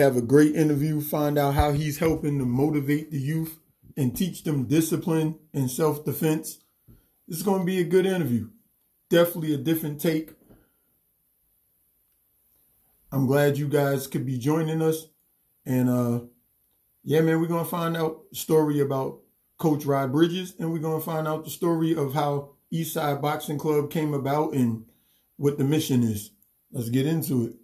have a great interview, find out how he's helping to motivate the youth and teach them discipline and self defense. It's going to be a good interview. Definitely a different take. I'm glad you guys could be joining us. And uh yeah, man, we're gonna find out story about Coach Rod Bridges, and we're gonna find out the story of how Eastside Boxing Club came about and what the mission is. Let's get into it.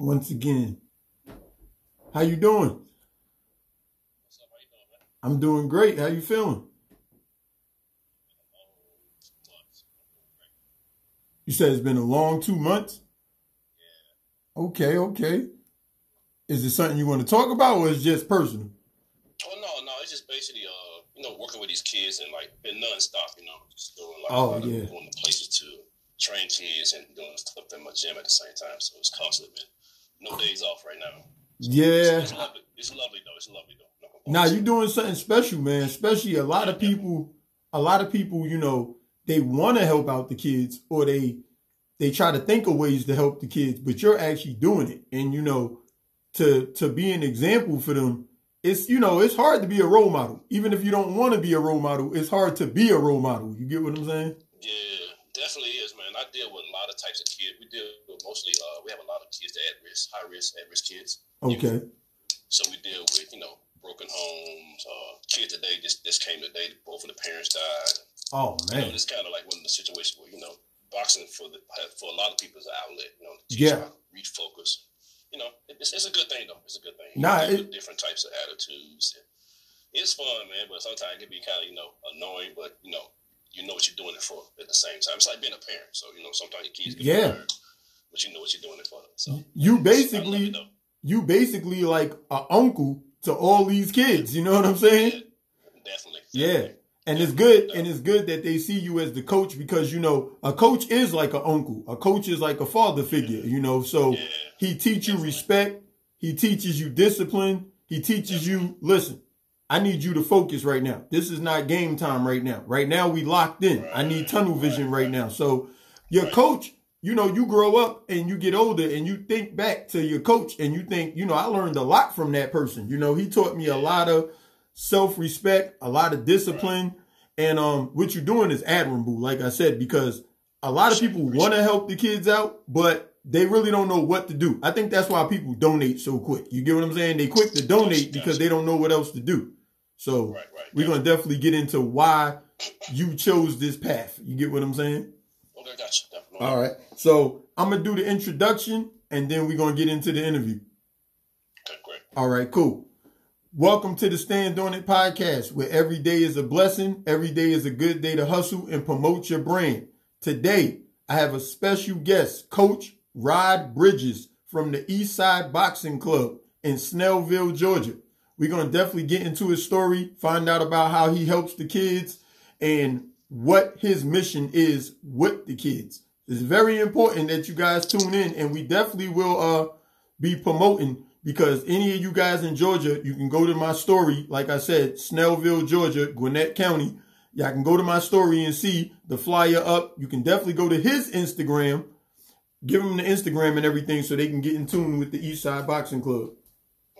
Once again. How you doing? I'm doing great. How you feeling? You said it's been a long two months? Yeah. Okay, okay. Is it something you want to talk about or is it just personal? Oh no, no, it's just basically uh, you know, working with these kids and like been nonstop, you know, just doing like oh, yeah. going to places to train kids and doing stuff in my gym at the same time. So it's constantly been no days off right now. So yeah. It's, it's, lovely. It's lovely though. It's lovely though. now you're doing something special, man. Especially a lot of people, a lot of people, you know, they want to help out the kids or they they try to think of ways to help the kids, but you're actually doing it. And you know, to to be an example for them, it's you know, it's hard to be a role model. Even if you don't want to be a role model, it's hard to be a role model. You get what I'm saying? Yeah, definitely is, man. I deal with a lot of types of kids. We deal with mostly uh, we have a lot of kids that at risk, high risk, at risk kids. Okay. So we deal with, you know, broken homes, uh, kids today just this came today, both of the parents died. Oh man. You know, it's kinda like one of the situations where, you know, boxing for the for a lot of people is an outlet, you know, yeah. refocus. You know, it's, it's a good thing though. It's a good thing. Nah, it, different types of attitudes. it's fun, man, but sometimes it can be kind of, you know, annoying, but you know, you know what you're doing it for at the same time. It's like being a parent. So, you know, sometimes your kids get yeah. Tired, but you know what you're doing it for. So you basically you basically like an uncle to all these kids. You know what I'm saying? Yeah, definitely, definitely. Yeah. And it's good, and it's good that they see you as the coach because you know a coach is like an uncle. A coach is like a father figure, you know. So yeah, he teaches you respect. He teaches you discipline. He teaches you, listen, I need you to focus right now. This is not game time right now. Right now we locked in. I need tunnel vision right, now. So your coach, you know, you grow up and you get older and you think back to your coach and you think, you know, I learned a lot from that person. You know, he taught me a lot of self-respect, a lot of discipline. And um what you're doing is admirable, like I said, because a lot of people want to help the kids out, but they really don't know what to do. I think that's why people donate so quick. You get what I'm saying? They quick to donate because they don't know what else to do. So right, right, we're gonna definitely get into why you chose this path. You get what I'm saying? Okay, gotcha. Definitely. All right. So I'm gonna do the introduction and then we're gonna get into the interview. Okay, great. All right, cool. Welcome to the Stand On It podcast, where every day is a blessing, every day is a good day to hustle and promote your brand. Today, I have a special guest, Coach Rod Bridges from the Eastside Boxing Club in Snellville, Georgia. We're going to definitely get into his story, find out about how he helps the kids and what his mission is with the kids. It's very important that you guys tune in and we definitely will uh, be promoting because any of you guys in Georgia, you can go to my story. Like I said, Snellville, Georgia, Gwinnett County. Y'all can go to my story and see the flyer up. You can definitely go to his Instagram, give him the Instagram and everything so they can get in tune with the East Side Boxing Club.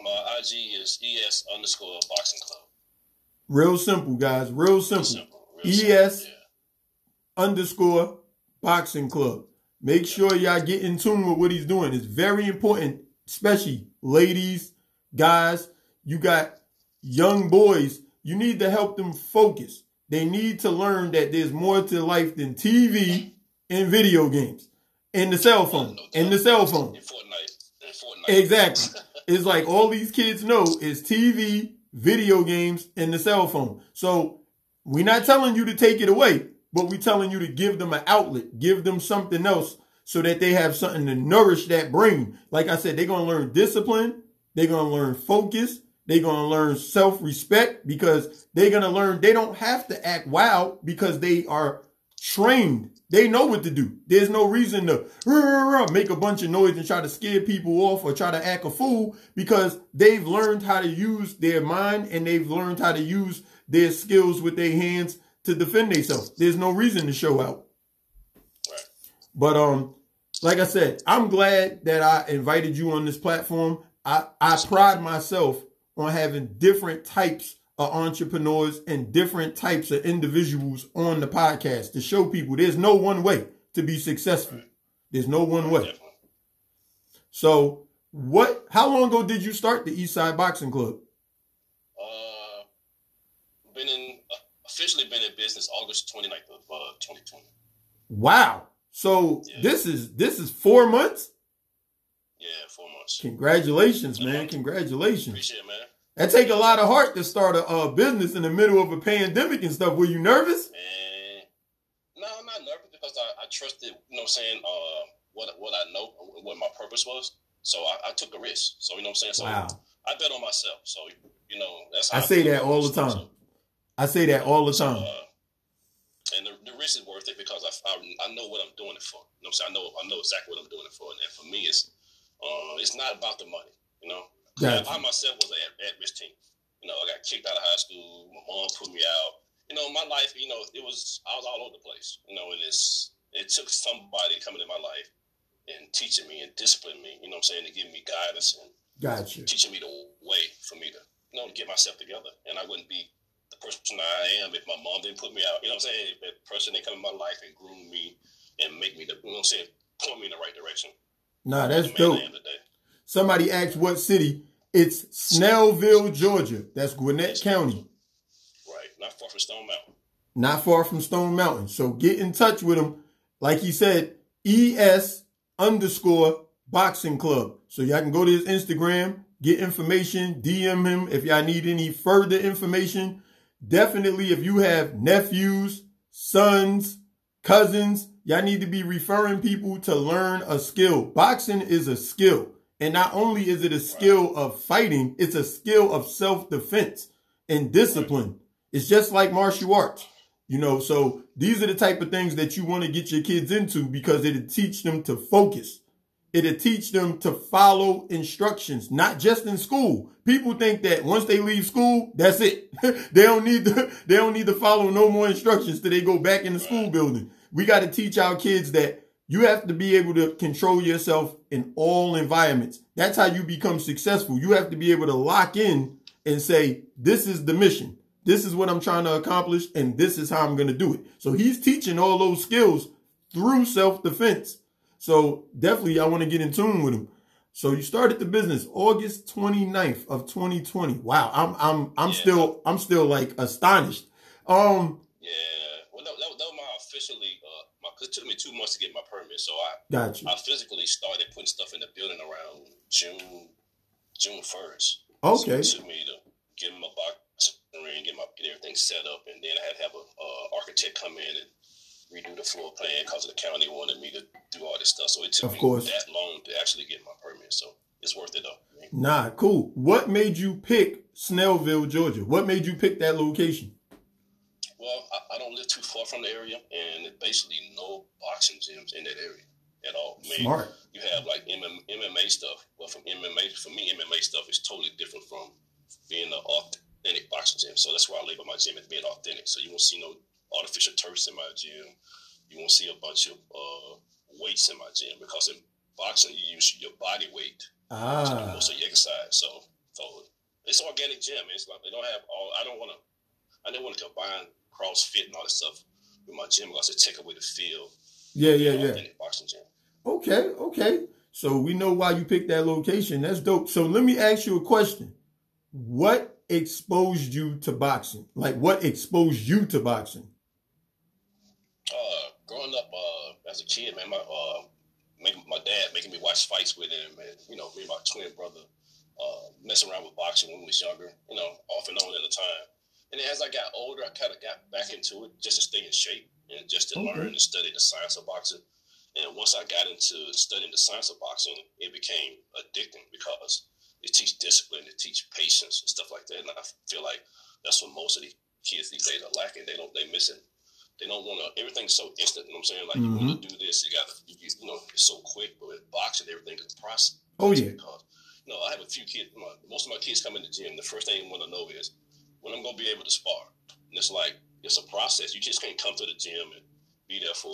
My IG is ES underscore boxing club. Real simple, guys. Real simple. Real simple. Real ES simple. underscore boxing club. Make sure y'all get in tune with what he's doing. It's very important, especially ladies, guys. You got young boys. You need to help them focus. They need to learn that there's more to life than TV and video games and the cell phone and the cell phone. And Fortnite. And Fortnite. Exactly. it's like all these kids know is TV, video games, and the cell phone. So we're not telling you to take it away, but we're telling you to give them an outlet, give them something else so that they have something to nourish that brain. Like I said, they're going to learn discipline. They're going to learn focus. They're going to learn self-respect because they're going to learn they don't have to act wild because they are trained. They know what to do. There's no reason to make a bunch of noise and try to scare people off or try to act a fool because they've learned how to use their mind and they've learned how to use their skills with their hands to defend themselves. There's no reason to show out. But um, like I said, I'm glad that I invited you on this platform. I, I pride myself on having different types of entrepreneurs and different types of individuals on the podcast to show people there's no one way to be successful. There's no one way. So what how long ago did you start the East Side Boxing Club? Uh, been in officially been in business August 29th of uh, 2020. Wow. So Yeah. this is this is four months? Yeah, four months. Congratulations, man. Congratulations. Appreciate it, man. That take a lot of heart to start a uh, business in the middle of a pandemic and stuff. Were you nervous? And no, I'm not nervous because I, I trusted, you know what I'm saying, uh, what what I know, what my purpose was. So I, I took a risk. So you know what I'm saying? So Wow. I bet on myself. So you know, that's I say that all the time. I say that all the time. uh, and the, the risk is worth it because I, I, I know what I'm doing it for. You know what I'm saying? I know I know exactly what I'm doing it for. And for me, it's uh, it's not about the money. You know, Gotcha. I myself was an at risk teen. You know, I got kicked out of high school. My mom put me out. You know, my life. You know, it was I was all over the place. You know, and it's it took somebody coming in my life and teaching me and disciplining me. You know, what I'm saying to give me guidance and Gotcha. teaching me the way for me to, you know, to get myself together. And I wouldn't be the person I am if my mom didn't put me out. You know what I'm saying? If that person didn't come in my life and groom me and make me the, you know what I'm saying, point me in the right direction. Nah, that's The man I dope. Somebody asked what city. It's Snellville, Georgia. That's Gwinnett County. Right. Not far from Stone Mountain. not far from Stone Mountain. So get in touch with him. Like he said, ES underscore boxing club. So y'all can go to his Instagram, get information, DM him if y'all need any further information. Definitely if you have nephews, sons, cousins, y'all need to be referring people to learn a skill. Boxing is a skill. And not only is it a skill of fighting, it's a skill of self-defense and discipline. It's just like martial arts. You know, so these are the type of things that you want to get your kids into because it'll teach them to focus. It'll teach them to follow instructions, not just in school. People think that once they leave school, that's it. they don't need to, they don't need to follow no more instructions till they go back in the school building. We got to teach our kids that you have to be able to control yourself in all environments. That's how you become successful. You have to be able to lock in and say, this is the mission. This is what I'm trying to accomplish, and this is how I'm going to do it. So he's teaching all those skills through self-defense. So definitely I want to get in tune with him. So you started the business August 29th of 2020. Wow. I'm I'm I'm Yeah. still I'm still like astonished. Um Yeah. Well, that, that, that was my officially, uh, my, 'cause it took me two months to get my permit. So I, got you. I physically started putting stuff in the building around June, June 1st. Okay. So it took me to get my box ring, get my get everything set up, and then I had to have a uh, architect come in and redo the floor plan because the county wanted me to do all this stuff. So it took Of me course. that long to actually get my permit. So it's worth it though. Nah, cool. What made you pick Snellville, Georgia? What made you pick that location? Well, I, I don't live too far from the area, and there's basically no boxing gyms in that area at all. I mean, Smart. you have like MM, MMA stuff, but from MMA, for me, MMA stuff is totally different from being an authentic boxing gym. So that's why I label my gym as being authentic. So you won't see no artificial turfs in my gym. You won't see a bunch of uh, weights in my gym because in boxing you use your body weight to do Ah. most of your exercise. So, so it's organic gym. It's like they don't have all. I don't want to. I didn't want to combine CrossFit and all this stuff with my gym I said take away the feel. Yeah, yeah, yeah. Boxing gym. Okay, okay. So we know why you picked that location. That's dope. So let me ask you a question. What exposed you to boxing? Like what exposed you to boxing? Uh, growing up uh, as a kid, man, my uh, making, my dad making me watch fights with him, and you know, me and my twin brother uh, messing around with boxing when we was younger, you know, off and on at the time. And as I got older, I kind of got back into it just to stay in shape and just to Okay. learn and study the science of boxing. And once I got into studying the science of boxing, it became addicting because it teaches discipline, it teaches patience and stuff like that. And I feel like that's what most of the kids these days are lacking. They don't, they missing they don't want to. Everything's so instant. You know what I'm saying? Like you want to mm-hmm. do this, you got to, you, you know, it's so quick. But with boxing, everything is a process. Oh yeah. Because you know, I have a few kids. My, most of my kids come in the gym. The first thing they want to know is when I'm going to be able to spar. And it's like it's a process. You just can't come to the gym and be there for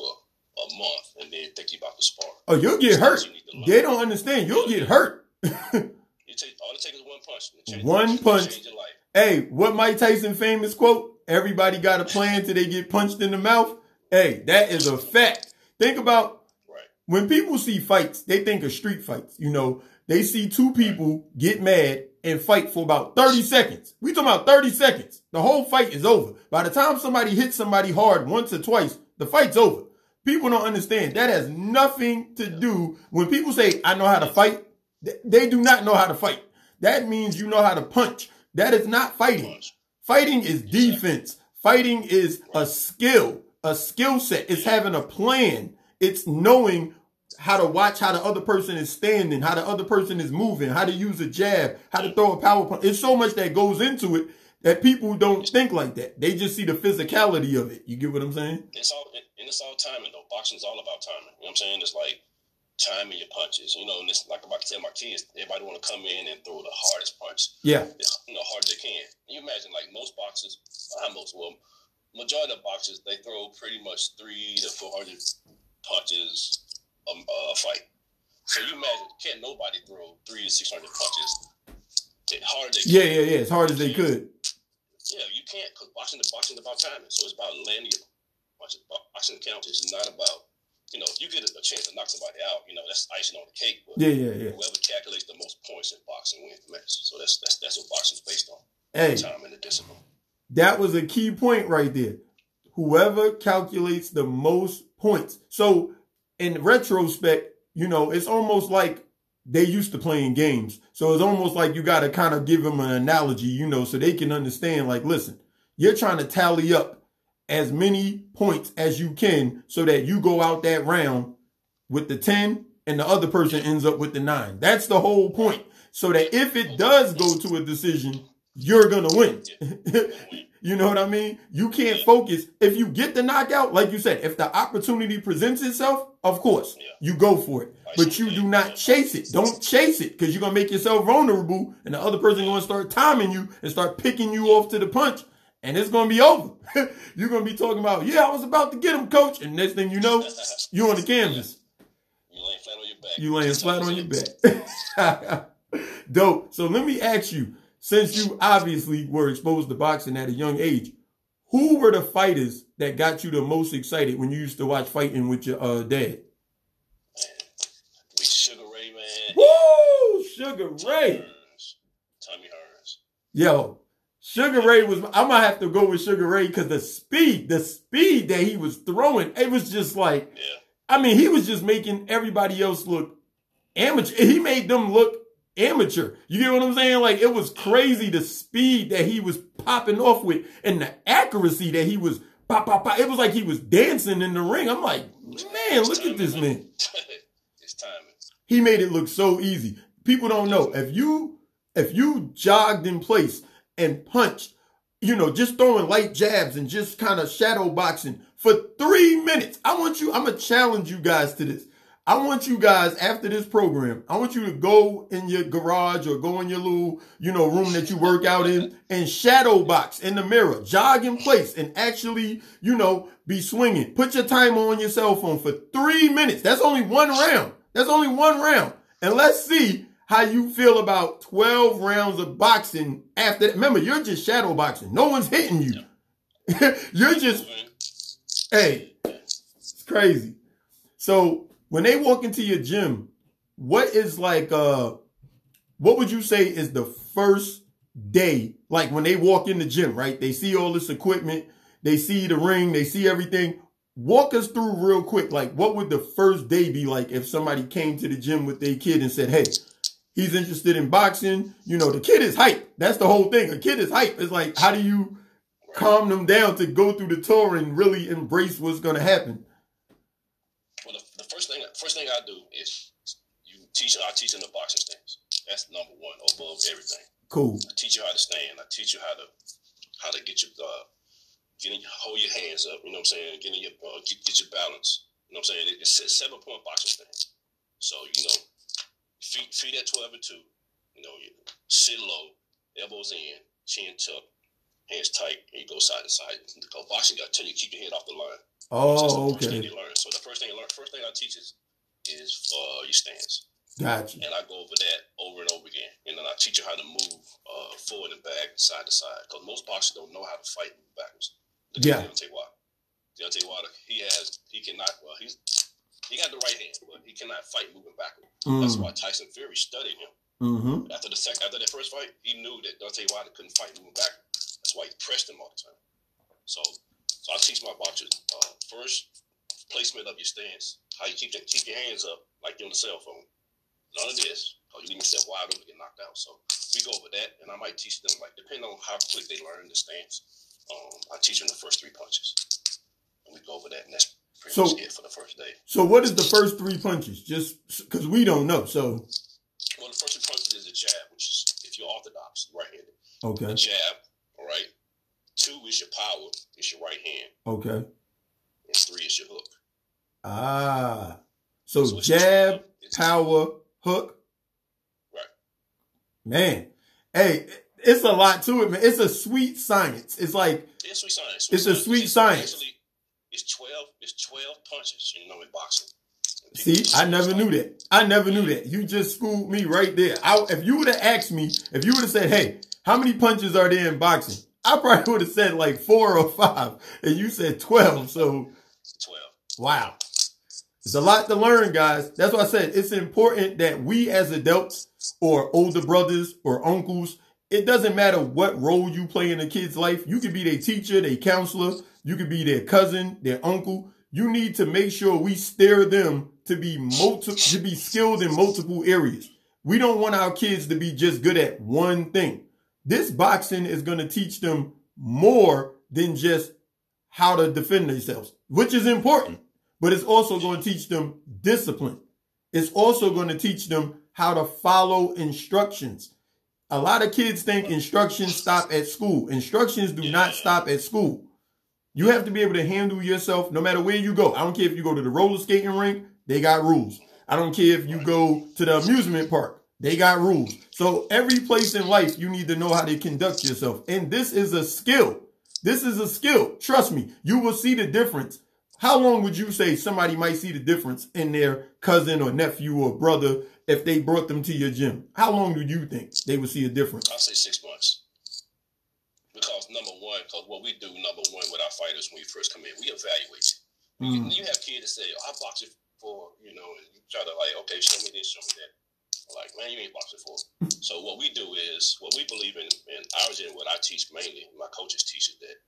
a month and then think you about to spar. Oh, you'll get hurt. You they don't understand. You'll get hurt. you take all it takes is one punch. One punch. Hey, what Mike Tyson famous quote? Everybody got a plan till they get punched in the mouth. Hey, that is a fact. Think about right. when people see fights, they think of street fights. You know, they see two people get mad and fight for about 30 seconds. We talking about 30 seconds. The whole fight is over. By the time somebody hits somebody hard once or twice, the fight's over. People don't understand. That has nothing to do. When people say, I know how to fight, they do not know how to fight. That means you know how to punch. That is not fighting. Fighting is defense. Fighting is a skill, a skill set. It's having a plan. It's knowing how to watch how the other person is standing, how the other person is moving, how to use a jab, how to throw a power punch. It's so much that goes into it that people don't think like that. They just see the physicality of it. You get what I'm saying? It's all and it's all timing though. Boxing's all about timing. You know what I'm saying? It's like timing your punches. You know, and it's like to tell my kids, everybody want to come in and throw the hardest punch. Yeah. You know, hard they can. you imagine like most boxers, not most well, majority of boxers, they throw pretty much three to four hundred punches a, a fight. Can you imagine, can't nobody throw three to six hundred punches hard they Yeah, yeah, yeah, as hard as they could. Yeah, you can't because boxing, the boxing about timing. So it's about landing punches. Boxing count is not about you know, you get a chance to knock somebody out, you know, that's icing on the cake. But yeah, yeah, yeah. Whoever calculates the most points in boxing wins the match. So that's that's that's what boxing's based on. Hey, the time and the discipline. That was a key point right there. Whoever calculates the most points. So in retrospect, you know, it's almost like they used to playing games. So it's almost like you got to kind of give them an analogy, you know, so they can understand like, listen, you're trying to tally up as many points as you can so that you go out that round with the 10 and the other person ends up with the 9. That's the whole point. So that if it does go to a decision, you're going to win. you know what I mean? You can't focus. If you get the knockout, like you said, if the opportunity presents itself, of course, you go for it. But you do not chase it. Don't chase it because you're going to make yourself vulnerable and the other person going to start timing you and start picking you off to the punch and it's gonna be over. You're gonna be talking about, yeah, I was about to get him, coach, and next thing you know, you're on the canvas. You laying flat on your back. You laying flat on your back. Dope. So let me ask you, since you obviously were exposed to boxing at a young age, who were the fighters that got you the most excited when you used to watch fighting with your uh, dad? Sugar Ray, man. Woo! Sugar Ray. Tommy Hearns. Yo, Sugar Ray was, I'm gonna have to go with Sugar Ray because the speed, the speed that he was throwing, it was just like, yeah. I mean, he was just making everybody else look amateur. He made them look amateur. You get what I'm saying? Like it was crazy the speed that he was popping off with and the accuracy that he was pop, pop, pop. It was like he was dancing in the ring. I'm like, man, look at this man. it's timing. He made it look so easy. People don't know. If you, if you jogged in place and punched, you know, just throwing light jabs and just kind of shadow boxing for three minutes. I want you, I'm to challenge you guys to this. I want you guys after this program, I want you to go in your garage or go in your little, you know, room that you work out in and shadow box in the mirror, jog in place and actually, you know, be swinging. Put your timer on your cell phone for three minutes. That's only one round. That's only one round. And let's see how you feel about 12 rounds of boxing after that. Remember, you're just shadow boxing. No one's hitting you. you're just, hey, it's crazy. So when they walk into your gym, what is like, uh, what would you say is the first day, like when they walk in the gym, right? They see all this equipment, they see the ring, they see everything. Walk us through real quick, like what would the first day be like if somebody came to the gym with their kid and said, hey, He's interested in boxing. You know, the kid is hype. That's the whole thing. A kid is hype. It's like, how do you calm them down to go through the tour and really embrace what's going to happen? The, the, first thing, first thing I do is you teach. I teach in the boxing stance. That's number one above everything. Cool. I teach you how to stand. I teach you how to how to get your uh, getting hold your hands up. You know what I'm saying? Getting your uh, get, get your balance. You know what I'm saying? It's a seven point boxing stance. So you know feet feet at twelve and two. You know, you sit low, elbows in, chin tucked, hands tight, and you go side to side. Because boxing, I tell you, keep your head off the line. Oh, okay. learn. So the first thing I learn, first thing I teach is is uh, your stance. Gotcha. And I go over that over and over again, and then I teach you how to move uh, forward and back, side to side. Because most boxers don't know how to fight backwards. Look yeah. Deontay Wilder. Deontay Wilder, he has, he cannot. Well, he's he got the right hand, but he cannot fight moving backward. Mm. That's why Tyson Fury studied him. Mm-hmm. After the second, after that first fight, he knew that Deontay Wilder couldn't fight moving backward. That's why he pressed him all the time. So, so I teach my boxers uh, first placement of your stance, how you keep your, keep your hands up like you're on the cell phone. None of this, or you leave yourself wide open, get knocked out. So we go over that, and I might teach them like depending on how quick they learn the stance. Um, I teach them the first three punches, and we go over that, and that's pretty so, much it for the first day. So what is the first three punches? Just because we don't know, so. Well, the first three punches is a jab, which is if you're orthodox, right-handed. Okay. A jab, all right. Two is your power, it's your right hand. Okay. And three is your hook. Ah. So, so jab, power, hook. Right. Man. Hey, it's a lot to it, man. It's a sweet science. It's like it's sweet science. Sweet it's science. a sweet it's science. Actually, it's twelve. It's twelve punches. You know, in boxing. See, I never knew that. I never knew that. You just schooled me right there. I, if you would have asked me, if you would have said, "Hey, how many punches are there in boxing?" I probably would have said like four or five, and you said twelve. So twelve. Wow. It's a lot to learn, guys. That's why I said it's important that we as adults or older brothers or uncles, it doesn't matter what role you play in a kid's life. You could be their teacher, their counselor, you could be their cousin, their uncle. You need to make sure we steer them to be multi to be skilled in multiple areas. We don't want our kids to be just good at one thing. This boxing is going to teach them more than just how to defend themselves, which is important but it's also going to teach them discipline. It's also going to teach them how to follow instructions. A lot of kids think instructions stop at school. Instructions do not stop at school. You have to be able to handle yourself no matter where you go. I don't care if you go to the roller skating rink, they got rules. I don't care if you go to the amusement park, they got rules. So every place in life, you need to know how to conduct yourself. And this is a skill. This is a skill. Trust me, you will see the difference how long would you say somebody might see the difference in their cousin or nephew or brother if they brought them to your gym? How long do you think they would see a difference? I'll say six months. Because number one, because what we do, number one, with our fighters when we first come in, we evaluate. Mm. You, you have kids that say, oh, I boxed it for, you know, and you try to like, okay, show me this, show me that. Like, man, you ain't boxing for. so what we do is, what we believe in, in ours and what I teach mainly, my coaches teach is that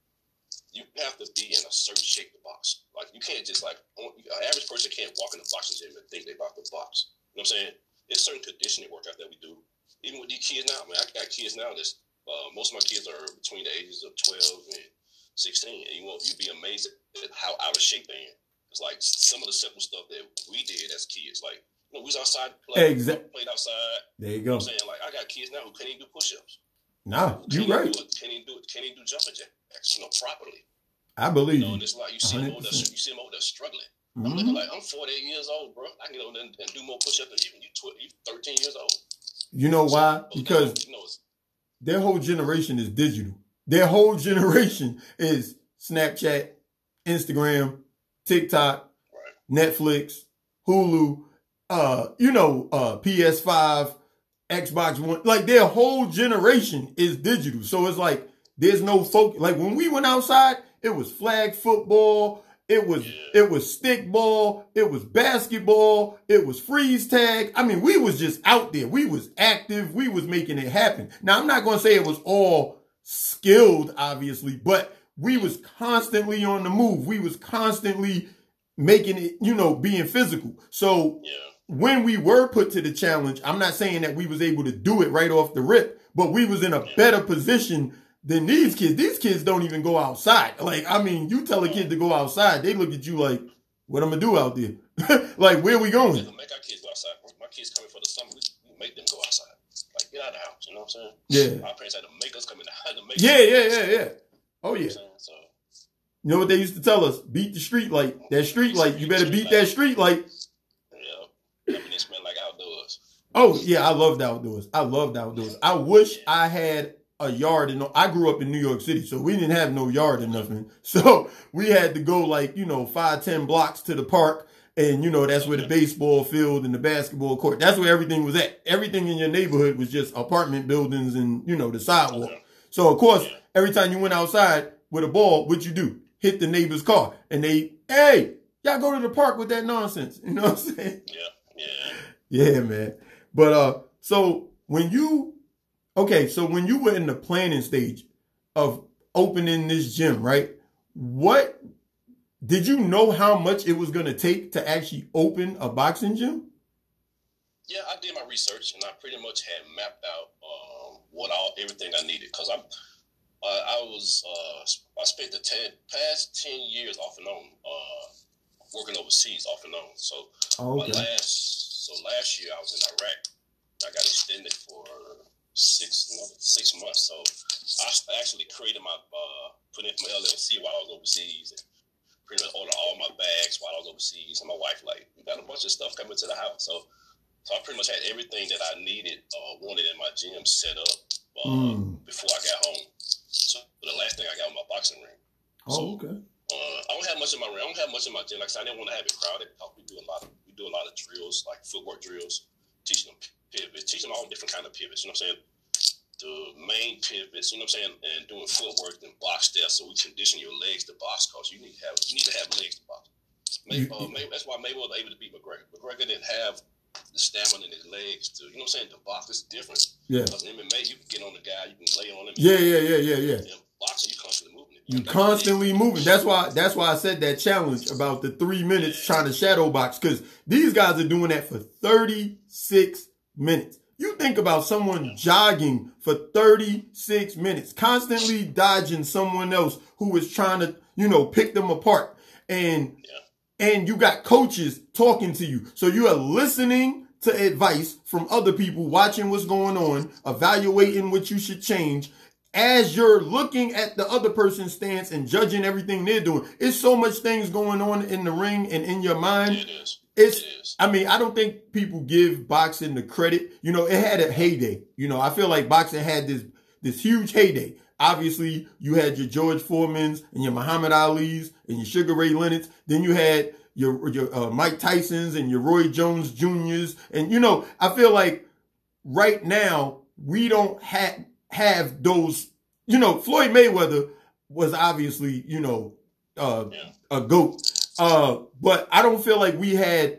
you have to be in a certain shape to box. Like you can't just like an average person can't walk in the boxing gym and think they about to box. You know what I'm saying? It's certain conditioning workout that we do. Even with these kids now, I mean, I got kids now that's uh, most of my kids are between the ages of 12 and 16, and you won't you'd be amazed at how out of shape they are. It's like some of the simple stuff that we did as kids, like know, we was outside, played, exactly. played outside. There you go. You know I'm saying like I got kids now who can't even do push-ups. No, you right. Do it, can't even do it. Can't even do jumping jacks, you know, properly. I believe you. Know, it's like you see them over there, you see them over there struggling. Mm-hmm. I'm looking like I'm 48 years old, bro. I can there and, and do more push-ups than you. You, you 13 years old. You know why? Because you know, their whole generation is digital. Their whole generation is Snapchat, Instagram, TikTok, right. Netflix, Hulu, uh, you know, uh, PS5, Xbox One. Like their whole generation is digital. So it's like there's no focus. Like when we went outside, it was flag football. It was yeah. it was stickball. It was basketball. It was freeze tag. I mean, we was just out there. We was active. We was making it happen. Now, I'm not going to say it was all skilled, obviously, but we was constantly on the move. We was constantly making it, you know, being physical. So yeah. When we were put to the challenge, I'm not saying that we was able to do it right off the rip, but we was in a better position than these kids. These kids don't even go outside. Like, I mean, you tell a kid to go outside, they look at you like, what I'm gonna do out there? like, where we going? Make our kids go outside. My kids coming for the summer, we make them go outside. Like, get out of the house. You know what I'm saying? Yeah. Our parents had to make us come in the house. Make yeah, yeah, yeah, yeah. Oh yeah. so, you know what they used to tell us? Beat the street light. That street light. You better beat that street light. Yeah. I mean, it smell like outdoors. Oh yeah, I love the outdoors. I love the outdoors. I wish I had a yard and I grew up in New York City, so we didn't have no yard or nothing. So we had to go like, you know, five, ten blocks to the park. And you know, that's where the baseball field and the basketball court, that's where everything was at. Everything in your neighborhood was just apartment buildings and, you know, the sidewalk. So of course, every time you went outside with a ball, what you do? Hit the neighbor's car. And they, hey, y'all go to the park with that nonsense. You know what I'm saying? Yeah, yeah. Yeah, man. But uh so when you okay, so when you were in the planning stage of opening this gym, right? What did you know how much it was gonna take to actually open a boxing gym? Yeah, I did my research and I pretty much had mapped out um, what all everything I needed because I'm uh, I was uh, I spent the ten, past ten years off and on uh, working overseas off and on. So Oh, okay. last so last year I was in Iraq. I got extended for six six months. So I actually created my uh, put in my LLC while I was overseas and pretty much ordered all my bags while I was overseas. And my wife like, we got a bunch of stuff coming to the house. So so I pretty much had everything that I needed or wanted in my gym set up uh, Mm. before I got home. So the last thing I got was my boxing ring. Oh, okay. Uh, I don't have much in my ring. I don't have much in my gym. Like I said, I didn't want to have it crowded. We do a lot of we do a lot of drills, like footwork drills, teaching them pivots, teaching them all different kind of pivots. You know what I'm saying? The main pivots. You know what I'm saying? And doing footwork and box steps. So we condition your legs to box. Cause you need to have you need to have legs to box. May, uh, May, that's why Mayweather was able to beat McGregor. McGregor didn't have the stamina in his legs to. You know what I'm saying? The box is different. Yeah. Because in MMA, you can get on the guy, you can lay on him. Yeah, yeah, yeah, yeah, yeah. In boxing, you constantly moving. That's why. That's why I said that challenge about the three minutes trying to shadow box because these guys are doing that for thirty six minutes. You think about someone jogging for thirty six minutes, constantly dodging someone else who is trying to, you know, pick them apart, and Yeah. and you got coaches talking to you, so you are listening to advice from other people, watching what's going on, evaluating what you should change, as you're looking at the other person's stance and judging everything they're doing, it's so much things going on in the ring and in your mind. It is. It's, It is. I mean, I don't think people give boxing the credit. You know, it had a heyday. You know, I feel like boxing had this, this huge heyday. Obviously, you had your George Foremans and your Muhammad Ali's and your Sugar Ray Leonard's. Then you had your, your uh, Mike Tyson's and your Roy Jones Jr.'s. And, you know, I feel like right now we don't have have those. You know, Floyd Mayweather was obviously you know uh, Yeah. a goat, uh, but I don't feel like we had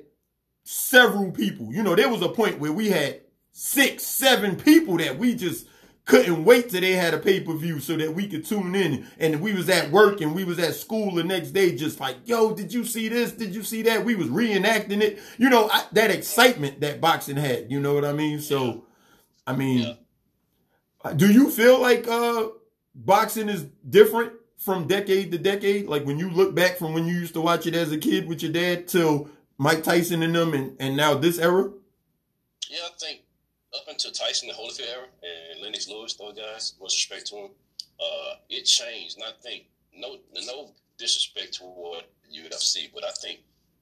several people. You know, there was a point where we had six, seven people that we just couldn't wait till they had a pay per view so that we could tune in. And we was at work and we was at school the next day, just like, yo, did you see this? Did you see that? We was reenacting it. You know, I, that excitement that boxing had. You know what I mean? So, I mean, do you feel like uh boxing is different from decade to decade? Like when you look back from when you used to watch it as a kid with your dad till Mike Tyson and them, and, and now this era. Yeah, I think up until Tyson the Holyfield era and Lennox Lewis, those guys, much respect to them, uh, it changed. And I think no no disrespect toward UFC, but I think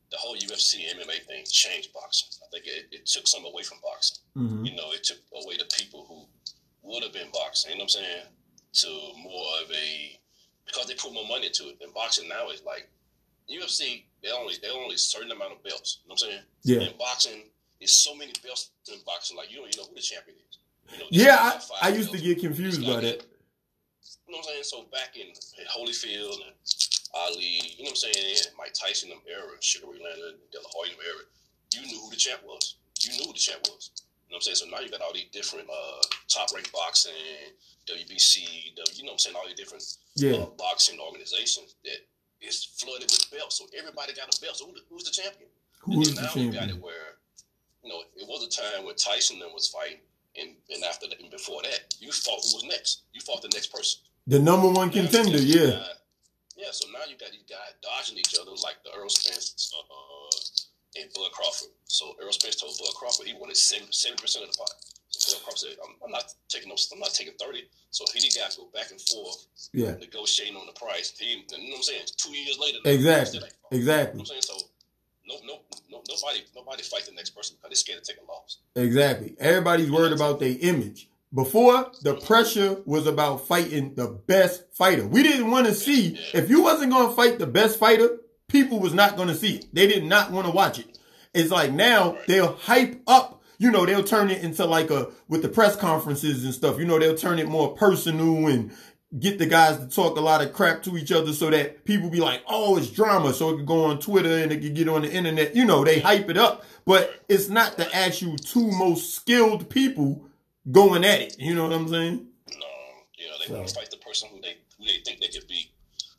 the whole UFC MMA thing changed boxing. I think it, it took some away from boxing. Mm-hmm. You know, it took away the people who would have been boxing, you know what I'm saying, to more of a because they put more money into it. And boxing now is like UFC, they only they only a certain amount of belts. You know what I'm saying? Yeah. In boxing, there's so many belts in boxing, like you don't even know who the champion is. You know, Yeah, I, I used to get confused by that. You know what I'm saying? So back in, in Holyfield and Ali, you know what I'm saying, and Mike Tyson them era, Sugar Ray Leonard, De La Hoya them era, you knew who the champ was. You knew who the champ was. You know what I'm saying? So now you got all these different uh, top ranked boxing, WBC, the, you know what I'm saying, all these different Yeah, uh, boxing organizations that is flooded with belts. So everybody got a belt. So who who's the champion? who's and the now you got it where, you know, it was a time when Tyson then was fighting, and, and after that, and before that, you fought who was next. You fought the next person. The number one contender. Yeah, Uh, yeah, so now you got these guys dodging each other like the Errol Spence uh, and Bud Crawford. So Errol Spence told Bud Crawford he wanted 70 percent of the fight. So Bud Crawford said, I'm, I'm not taking no, I'm not taking thirty. So he these guys go back and forth yeah, negotiating on the price. He, you know what I'm saying? Two years later, Exactly. still ain't fought. You know exactly, what I'm saying? So no, no, no, nobody, nobody fight the next person because they're scared to take a loss. exactly. Everybody's worried about their image. Before the mm-hmm. pressure was about fighting the best fighter. We didn't want to see if you wasn't going to fight the best fighter, people was not going to see it. They did not want to watch it. It's like now they'll hype up, you know, they'll turn it into like a with the press conferences and stuff. You know, they'll turn it more personal and get the guys to talk a lot of crap to each other so that people be like, oh, it's drama. So it could go on Twitter and it could get on the internet. You know, they hype it up, but it's not the actual two most skilled people going at it. You know what I'm saying? No, yeah, they so. want to fight the person who they who they think they could beat,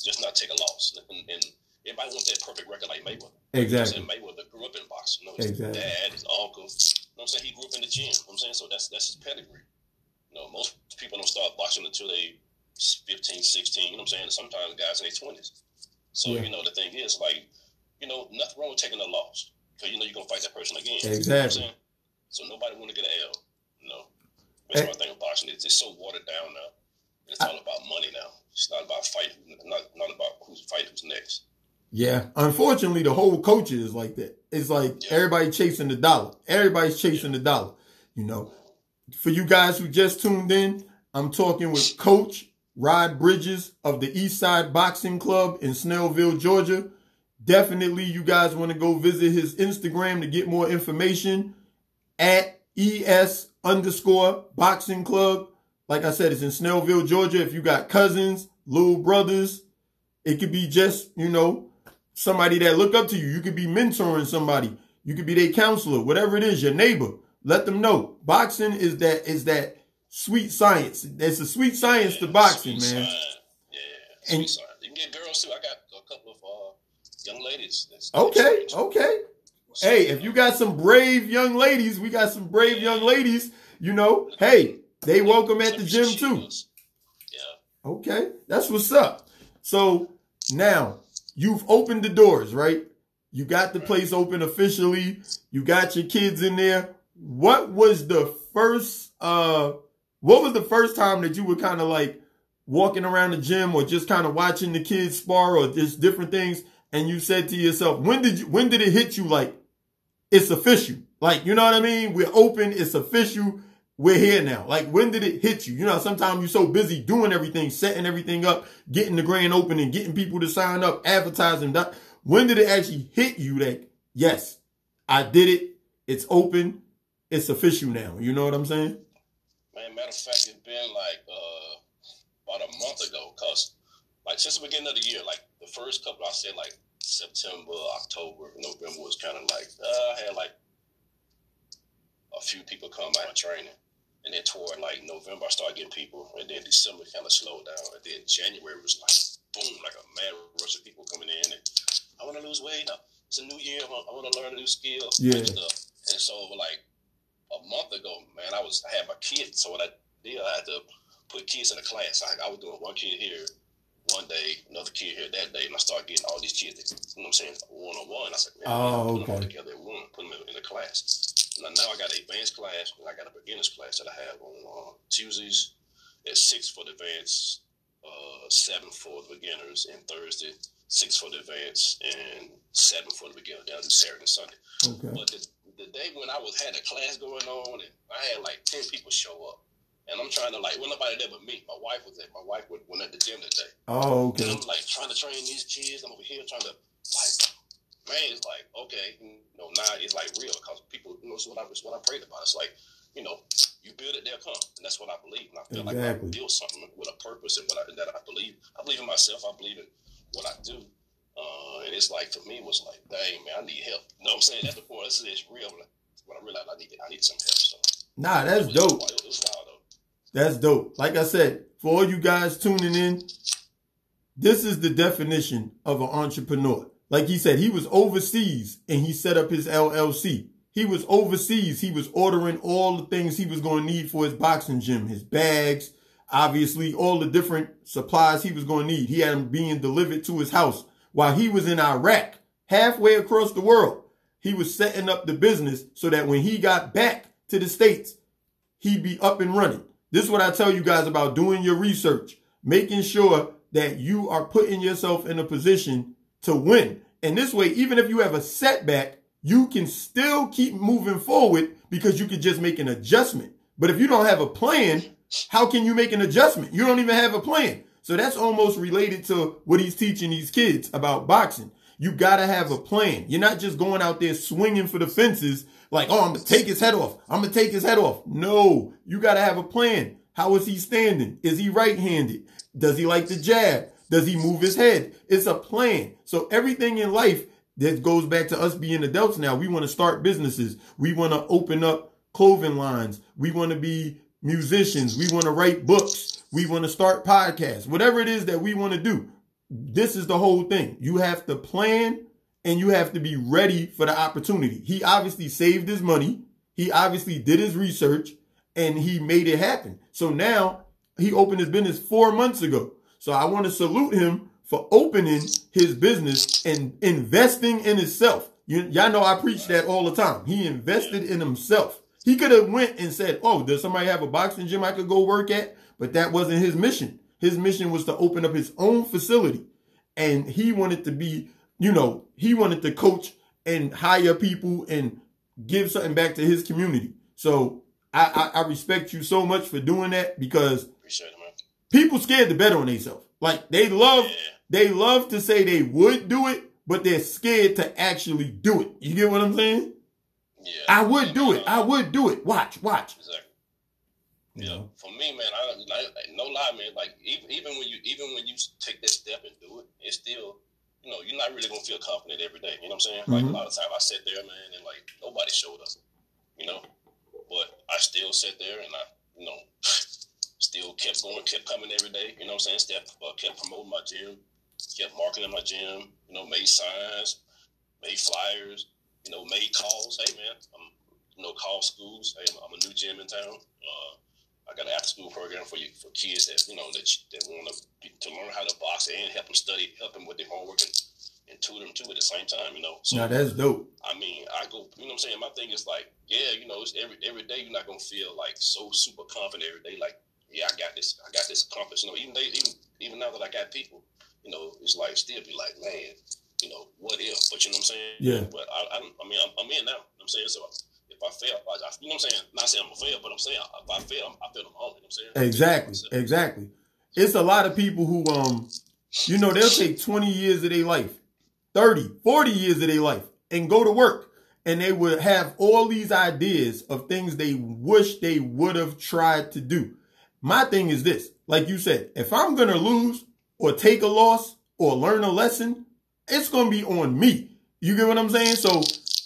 just not take a loss. And, and everybody wants that perfect record like Mayweather. Exactly. You know Mayweather grew up in boxing. You know, his exactly. dad, his uncle. You know what I'm saying? He grew up in the gym. You know I'm saying? So that's that's his pedigree. You know, most people don't start boxing until they 15, 16. You know what I'm saying? Sometimes guys in their 20s. So, yeah. you know, the thing is, like, you know, nothing wrong with taking a loss. Because, you know, you're going to fight that person again. Exactly. You know so nobody want to get an L. You know? That's eh. hey. one thing about boxing. It's, it's so watered down now. It's all about money now. It's not about fighting, not, not about who's fighting who's next. Yeah. Unfortunately, the whole culture is like that. It's like yeah. everybody chasing the dollar. Everybody's chasing the dollar. You know, for you guys who just tuned in, I'm talking with Coach Rod Bridges of the Eastside Boxing Club in Snellville, Georgia. Definitely, you guys want to go visit his Instagram to get more information at ES underscore boxing club. Like I said, it's in Snellville, Georgia. If you got cousins, little brothers, it could be just, you know, somebody that look up to you. You could be mentoring somebody. You could be their counselor, whatever it is, your neighbor. Let them know. Boxing is that is that sweet science. It's a sweet science yeah, to boxing, man. Science. Yeah, and, science. You can get girls too. I got a couple of uh, young ladies. That's, okay, okay. Hey, if you got some brave young ladies, we got some brave young ladies. You know, hey, they welcome at the gym too. Yeah. Okay, that's what's up. So now you've opened the doors, right? You got the place open officially. You got your kids in there. What was the first uh what was the first time that you were kind of like walking around the gym or just kind of watching the kids spar or just different things and you said to yourself, when did you, when did it hit you like it's official? Like, you know what I mean? We're open. It's official. We're here now. Like, when did it hit you? You know, sometimes you're so busy doing everything, setting everything up, getting the grand open and getting people to sign up, advertising. When did it actually hit you that, yes, I did it. It's open. It's official now. You know what I'm saying? Man, matter of fact, it's been like uh, about a month ago, cause like since the beginning of the year, like the first couple, I said like September, October, November was kind of like uh, I had like a few people come out training, and then toward like November, I started getting people, and then December kind of slowed down, and then January was like boom, like a mad rush of people coming in, and I want to lose weight. It's a new year. I want to learn a new skill. Yeah. And so like a month ago, man, I was I had my kids. So what I did, I had to put kids in a class. I, I was doing one kid here one day, another kid here that day, and I started getting all these kids, you know what I'm saying, one on one. I said, man, oh, put them all together at one, put them in, in a class. Now, now I got an advanced class, and I got a beginner's class that I have on uh, Tuesdays at 6 for the advanced, uh, 7 for the beginners, and Thursday, 6 for the advanced, and 7 for the beginners. Then I do Saturday and Sunday. Okay. But the, the day when I was had a class going on and I had like ten people show up, and I'm trying to like, well, nobody there but me. My wife was there. My wife went at the gym today. Oh, okay. And I'm like trying to train these kids. I'm over here trying to man, it's like okay, you know, now it's like real because people, you know, it's what I it's what I prayed about. It's like, you know, you build it, they'll come, and that's what I believe. And I feel exactly. like I build something with a purpose and what I, that I believe. I believe in myself. I believe in what I do. Uh, and it's like for me, it was like, dang man, I need help. You know what I'm saying? That's the point. This is real. When I realized I needed, I needed some help. So nah, that's was, dope. It was wild though. That's dope. Like I said, for all you guys tuning in, this is the definition of an entrepreneur. Like he said, he was overseas and he set up his LLC. He was overseas. He was ordering all the things he was going to need for his boxing gym, his bags, obviously all the different supplies he was going to need. He had them being delivered to his house while he was in Iraq, halfway across the world. He was setting up the business so that when he got back to the States, he'd be up and running. This is what I tell you guys about doing your research, making sure that you are putting yourself in a position to win. And this way, even if you have a setback, you can still keep moving forward because you can just make an adjustment. But if you don't have a plan, how can you make an adjustment? You don't even have a plan. So that's almost related to what he's teaching these kids about boxing. You gotta have a plan. You're not just going out there swinging for the fences like, oh, I'm gonna take his head off. I'm gonna take his head off. No, you gotta have a plan. How is he standing? Is he right-handed? Does he like the jab? Does he move his head? It's a plan. So everything in life that goes back to us being adults now. We want to start businesses. We want to open up clothing lines. We want to be musicians. We want to write books. We want to start podcasts. Whatever it is that we want to do. This is the whole thing. You have to plan and you have to be ready for the opportunity. He obviously saved his money. He obviously did his research and he made it happen. So now he opened his business four months ago. So I want to salute him for opening his business and investing in himself. Y'all know I preach that all the time. He invested in himself. He could have went and said, oh, does somebody have a boxing gym I could go work at? But that wasn't his mission. His mission was to open up his own facility. And he wanted to be, you know, he wanted to coach and hire people and give something back to his community. So I, I, I respect you so much for doing that because people scared to bet on themselves. Like they love, yeah. they love to say they would do it, but they're scared to actually do it. You get what I'm saying? Yeah. I would do it. I would do it. Watch, watch. Exactly. Yeah. For me, man, I, I, no lie, man. Like even even when you even when you take that step and do it, it's still you know, you're not really gonna feel confident every day. You know what I'm saying? Mm-hmm. Like a lot of times I sat there, man, and like nobody showed up. You know, but I still sat there and I, you know, kept going, kept coming every day. You know what I'm saying? Step, uh, kept promoting my gym, kept marketing my gym. You know, made signs, made flyers. You know, made calls. Hey man, I'm, you know, call schools. Hey, I'm, I'm a new gym in town. Uh, I got an after school program for you for kids that you know that that want to to learn how to box and help them study, help them with their homework and, and tutor them too at the same time. You know, so now that's dope. I mean, I go. You know what I'm saying? My thing is like, yeah, you know, it's every every day you're not gonna feel like so super confident every day. Like, yeah, I got this. I got this accomplished. You know, even they, even even now that I got people, you know, it's like still be like, man, you know, what if? But you know what I'm saying? Yeah. But I, I, I mean, I'm, I'm in now. You know what I'm saying? So if I fail, I, you know what I'm saying? Not saying I'm a fail, but I'm saying if I fail, I fail them all. You know what I'm saying? Exactly, exactly. It's a lot of people who, um, you know, they'll take 20 years of their life, 30, 40 years of their life, and go to work. And they would have all these ideas of things they wish they would have tried to do. My thing is this, like you said, if I'm going to lose or take a loss or learn a lesson, it's going to be on me. You get what I'm saying? So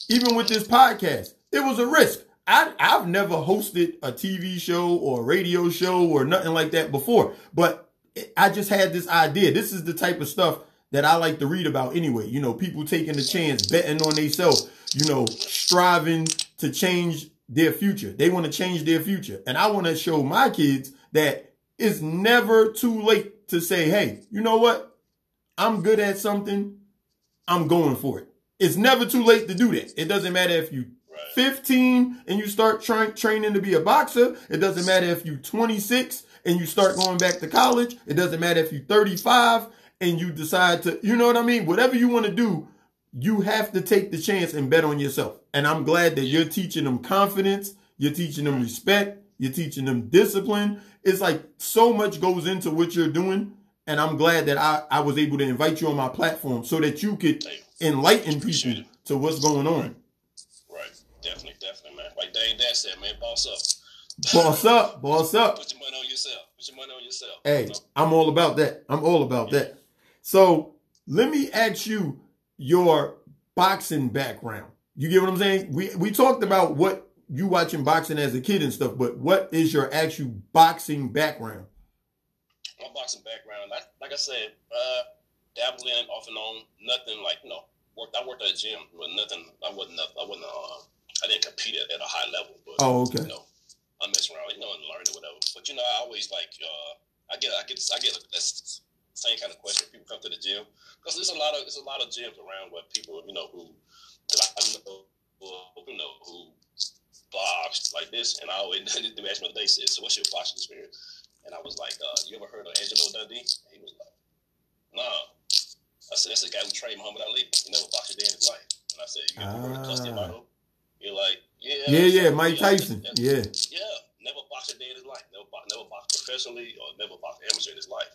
even with this podcast, it was a risk. I, I've never hosted a TV show or a radio show or nothing like that before, but I just had this idea. This is the type of stuff that I like to read about anyway. You know, people taking the chance, betting on themselves, you know, striving to change their future. They want to change their future. And I want to show my kids that it's never too late to say, hey, you know what? I'm good at something. I'm going for it. It's never too late to do that. It doesn't matter if you 15 and you start trying training to be a boxer. It doesn't matter if you're 26 and you start going back to college. It doesn't matter if you're 35 and you decide to, you know what I mean? Whatever you want to do, you have to take the chance and bet on yourself. And I'm glad that you're teaching them confidence. You're teaching them respect. You're teaching them discipline. It's like so much goes into what you're doing. And I'm glad that I, I was able to invite you on my platform so that you could enlighten people to what's going on. Right. Definitely, definitely, man. Like Dane Dad said, man, boss up. Boss up, boss up. Put your money on yourself. Put your money on yourself. Hey? I'm all about that. I'm all about yeah. that. So let me ask you your boxing background. You get what I'm saying? We we talked about what you watching boxing as a kid and stuff, but what is your actual boxing background? My boxing background, like, like I said, uh, dabbling off and on, nothing like you know. Worked. I worked at a gym, but nothing. I wasn't. I wasn't. Uh, I didn't compete at, at a high level, but oh, okay. You know, I mess around, you know, and learn or whatever. But you know, I always like, uh, I get, I get, I get that same kind of question. People come to the gym because there's a lot of, there's a lot of gyms around where people, you know, who, that I know, who, you know, who boxed like this, and I always the match the day said, "So what's your boxing experience?" And I was like, uh, "You ever heard of Angelo Dundee?" And he was like, "Nah." I said, "That's the guy who trained Muhammad Ali. He never boxed a day in his life." And I said, "You ever ah. heard of Cus D'Amato?" You're like, yeah, yeah, yeah, Mike Tyson, yeah, yeah, never boxed a day in his life. Never, never boxed professionally or never boxed amateur in his life.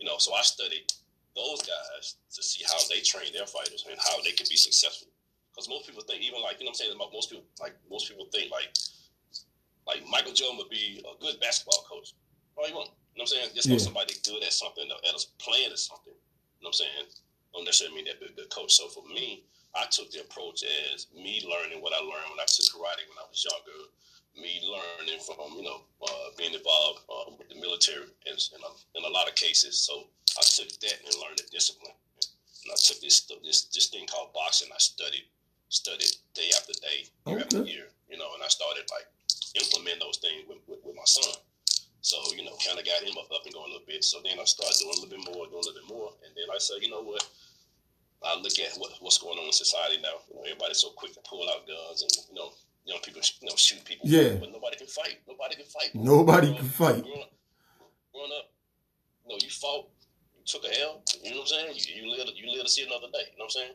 You know, so I studied those guys to see how they train their fighters and how they can be successful. Because most people think, even like you know, what I'm saying most people, like most people think like like Michael Jordan would be a good basketball coach. No, he won't. You know what I'm saying? Just yeah. somebody good at something, at us playing at something. You know what I'm saying? Don't necessarily mean that be a good coach. So for me, I took the approach as me learning what I learned when I took karate when I was younger, me learning from you know uh, being involved uh, with the military in, in a, in, a, lot of cases. So I took that and learned the discipline. And I took this this this thing called boxing. I studied studied day after day, year okay. after year. You know, and I started like implementing those things with, with, with my son. So you know, kind of got him up, up and going a little bit. So then I started doing a little bit more, doing a little bit more, and then I said, you know what? I look at what, what's going on in society now. You know, everybody's so quick to pull out guns and you know young people, you know, shoot people. Yeah. But nobody can fight. Nobody can fight. Nobody can fight. Growing up, growing up, you know, you fought, you took a L. You know what I'm saying? You, you live, you live to see another day. You know what I'm saying?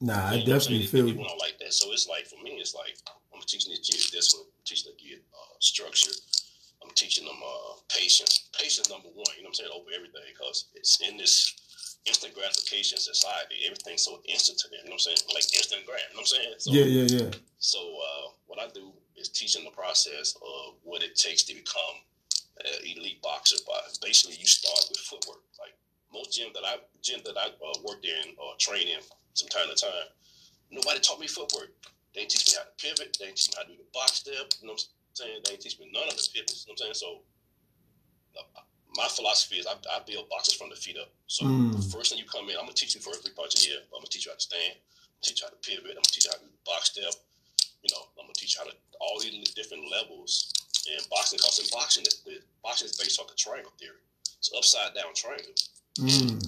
Nah, I definitely feel people don't like that. So it's like for me, it's like I'm teaching these kids discipline, I'm teaching the kids uh, structure. I'm teaching them uh, patience. Patience number one. You know what I'm saying? Over everything because it's in this instant gratification society. Everything's so instant to them. You know what I'm saying? Like instant grant. You know what I'm saying? So, yeah, yeah, yeah. So uh, what I do is teaching the process of what it takes to become an elite boxer. But basically, you start with footwork. Like most gym that I gym that I uh, worked in or trained in from time to time, nobody taught me footwork. They didn't teach me how to pivot. They didn't teach me how to do the box step. You know what I'm saying? They didn't teach me none of the pivots. You know what I'm saying? So my philosophy is I, I, build boxes from the feet up. So mm. the first thing you come in, I'm gonna teach you first three parts a year. I'm gonna teach you how to stand. I'm gonna teach you how to pivot. I'm gonna teach you how to box step. You know, I'm gonna teach you how to all these different levels And boxing. Because in boxing, the, the boxing is based off the triangle theory. It's upside down triangle. Mm.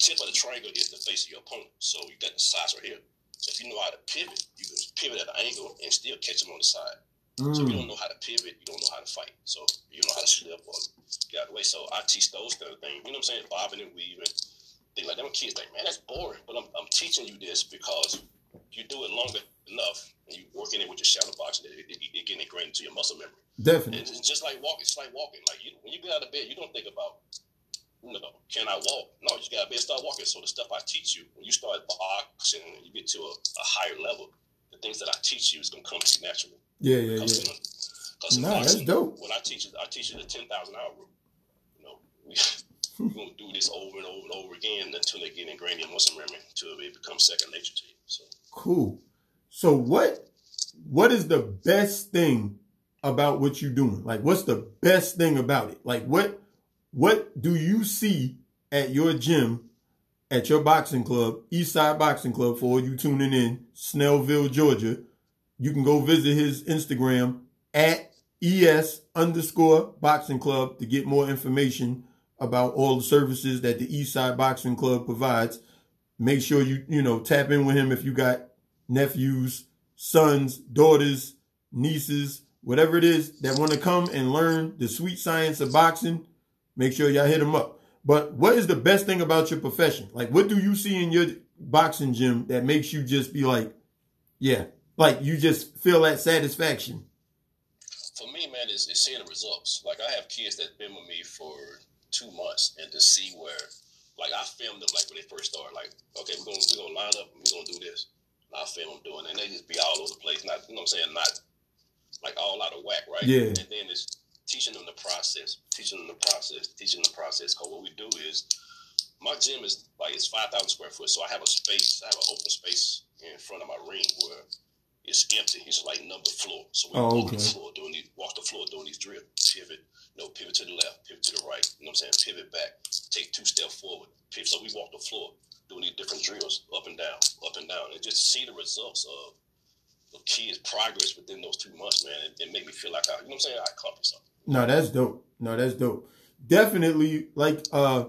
Tip of the triangle is the face of your opponent. So you got the sides right here. If you know how to pivot, you can pivot at an angle and still catch them on the side. Mm. So if you don't know how to pivot, you don't know how to fight. So you know how to slip or get out of the way. So I teach those kind of things. You know what I'm saying? Bobbing and weaving. Things like them kids like, man, that's boring. But I'm, I'm teaching you this because you do it longer enough and you working it with your shadow boxing, it, it, it, getting ingrained into your muscle memory. Definitely. And it's just like walking. It's like walking. Like you, when you get out of bed, you don't think about, you know, can I walk? No, you got to bed, start walking. So the stuff I teach you, when you start boxing and you get to a, a higher level, the things that I teach you is to come to you naturally. Yeah, yeah, yeah. Cause nah, that's dope. When I teach it, I teach you the ten thousand hour rule. You know, we, we're gonna do this over and over and over again until they get ingrained in muscle memory, until it becomes second nature to you. So cool. So what what is the best thing about what you're doing? Like, what's the best thing about it? Like, what what do you see at your gym, at your boxing club, Eastside Boxing Club, for you tuning in, Snellville, Georgia? You can go visit his Instagram at ES underscore boxing club to get more information about all the services that the Eastside Boxing Club provides. Make sure you, you know, tap in with him if you got nephews, sons, daughters, nieces, whatever it is that want to come and learn the sweet science of boxing. Make sure y'all hit him up. But what is the best thing about your profession? Like, what do you see in your boxing gym that makes you just be like, yeah, like you just feel that satisfaction? for me, man, is, is seeing the results. Like I have kids that have been with me for two months, and to see where, like I filmed them like when they first start, like okay, we're gonna we're gonna line up, and we're gonna do this. And I film them doing, it, and they just be all over the place. Not you know what I'm saying, not like all out of whack, right? Yeah. And then it's teaching them the process, teaching them the process, teaching them the process. Cause what we do is my gym is like it's five thousand square foot, so I have a space, I have an open space in front of my ring where it's empty. It's like number floor. So we oh, walk okay. the floor doing these walk the floor doing these drills. Pivot, you know, pivot to the left, pivot to the right. You know what I'm saying? Pivot back, take two steps forward. Pivot. So we walk the floor doing these different drills, up and down, up and down, and just see the results of the kids' progress within those two months, man. It, it made me feel like I, you know what I'm saying? I accomplished something. No, that's dope. No, that's dope. Definitely, like, uh,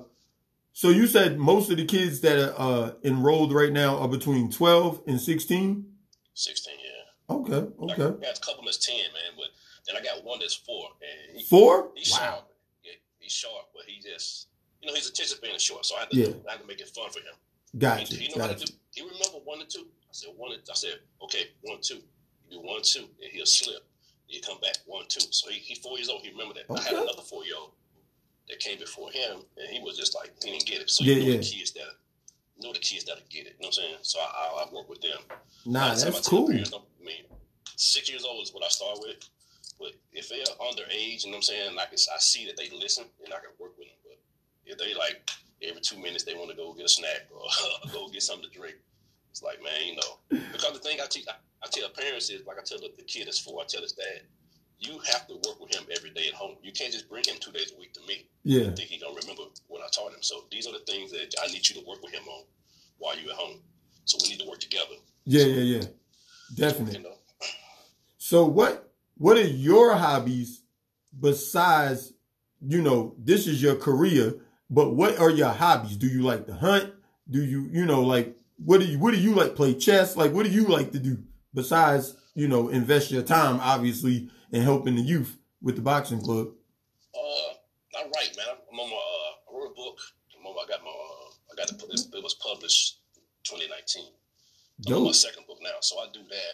so you said most of the kids that are uh, enrolled right now are between 12 and 16? 16, yeah. Okay, okay. I got a couple that's 10, man, but then I got one that's four. And he, four? He's wow. sharp. Yeah, he's sharp, but he just, you know, his attention span is short, so I had to, yeah. I had to make it fun for him. Gotcha. He, he know gotcha. how to do, he remember one and two. I said, one, and, I said, okay, one, two. You do one, two, and he'll slip. He come back one, two. So he, he four years old. He remember that. Okay. I had another four year old that came before him, and he was just like he didn't get it. So yeah, you know yeah. the kids that you know the kids that'll get it. You know what I'm saying? So I, I, I work with them. Nah, that's cool. Parents, I mean, six years old is what I start with. But if they're underage, you know what I'm saying, like I see that they listen and I can work with them. But if they like every two minutes they want to go get a snack or go get something to drink, it's like man, you know. Because the thing I teach, I, I tell parents is like I tell the, the kid is four, I tell his dad, you have to work with him every day at home. You can't just bring him two days a week to me. Yeah. I think he gonna remember what I taught him. So these are the things that I need you to work with him on while you're at home. So we need to work together. Yeah, yeah, yeah. Definitely. You know? So what what are your hobbies besides, you know, this is your career, but what are your hobbies? Do you like to hunt? Do you, you know, like what do you what do you like play chess? Like what do you like to do besides, you know, invest your time obviously in helping the youth with the boxing club? Uh, I write, man. I'm on my uh, I wrote a book. On, I got my uh, I got it, it was published 2019. I'm on my second book now, so I do that.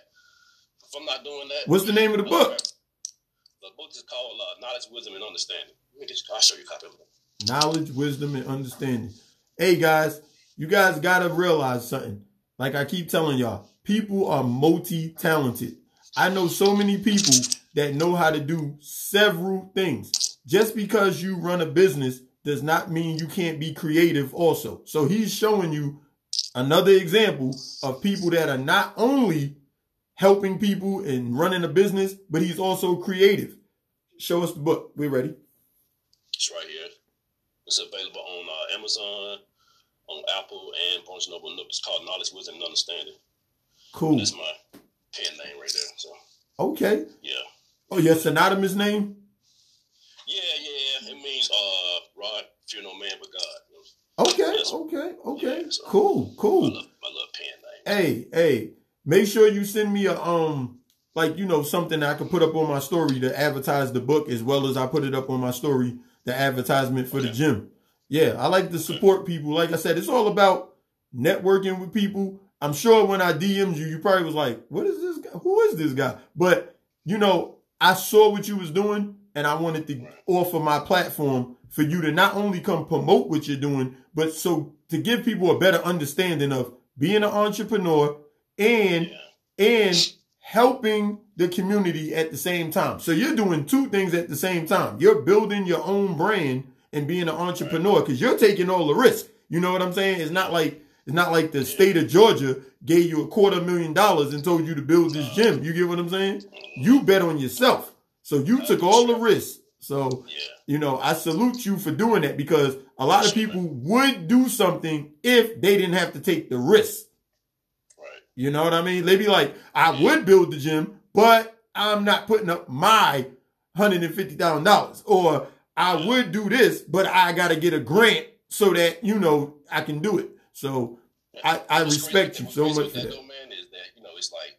If I'm not doing that, what's the name of the book? The book is called uh, Knowledge, Wisdom, and Understanding. Let me get you, I'll show you a copy of it. Knowledge, wisdom, and understanding. Hey guys, you guys gotta realize something. Like I keep telling y'all, people are multi-talented. I know so many people that know how to do several things. Just because you run a business does not mean you can't be creative also. So he's showing you another example of people that are not only helping people and running a business, but he's also creative. Show us the book. We're ready. It's right here. It's available on uh, Amazon, on Apple, and Barnes and Noble. It's called Knowledge, Wisdom, and Understanding. Cool. That's my pen name right there. So. Okay. Yeah. Oh, your synonymous name? Yeah, yeah. It means uh, Rod, no man but God. Okay, okay, okay. Yeah, so cool, cool. My little, my little pen name. Hey, hey. Make sure you send me a um like you know something I can put up on my story to advertise the book as well as I put it up on my story the advertisement for okay. the gym. Yeah, I like to support people. Like I said, it's all about networking with people. I'm sure when I DM'd you, you probably was like, "What is this guy? Who is this guy?" But you know, I saw what you was doing and I wanted to offer my platform for you to not only come promote what you're doing, but so to give people a better understanding of being an entrepreneur and and helping the community at the same time. So you're doing two things at the same time. You're building your own brand and being an entrepreneur because you're taking all the risk. You know what I'm saying? It's not like it's not like the state of Georgia gave you a quarter million dollars and told you to build this gym. You get what I'm saying? You bet on yourself. So you took all the risks. So, you know, I salute you for doing that because a lot of people would do something if they didn't have to take the risk. You know what I mean? They'd be like, I would build the gym, but I'm not putting up my $150,000. Or I would do this, but I got to get a grant so that, you know, I can do it. So I, I respect you so much for that. Though, man, is that, you know, it's like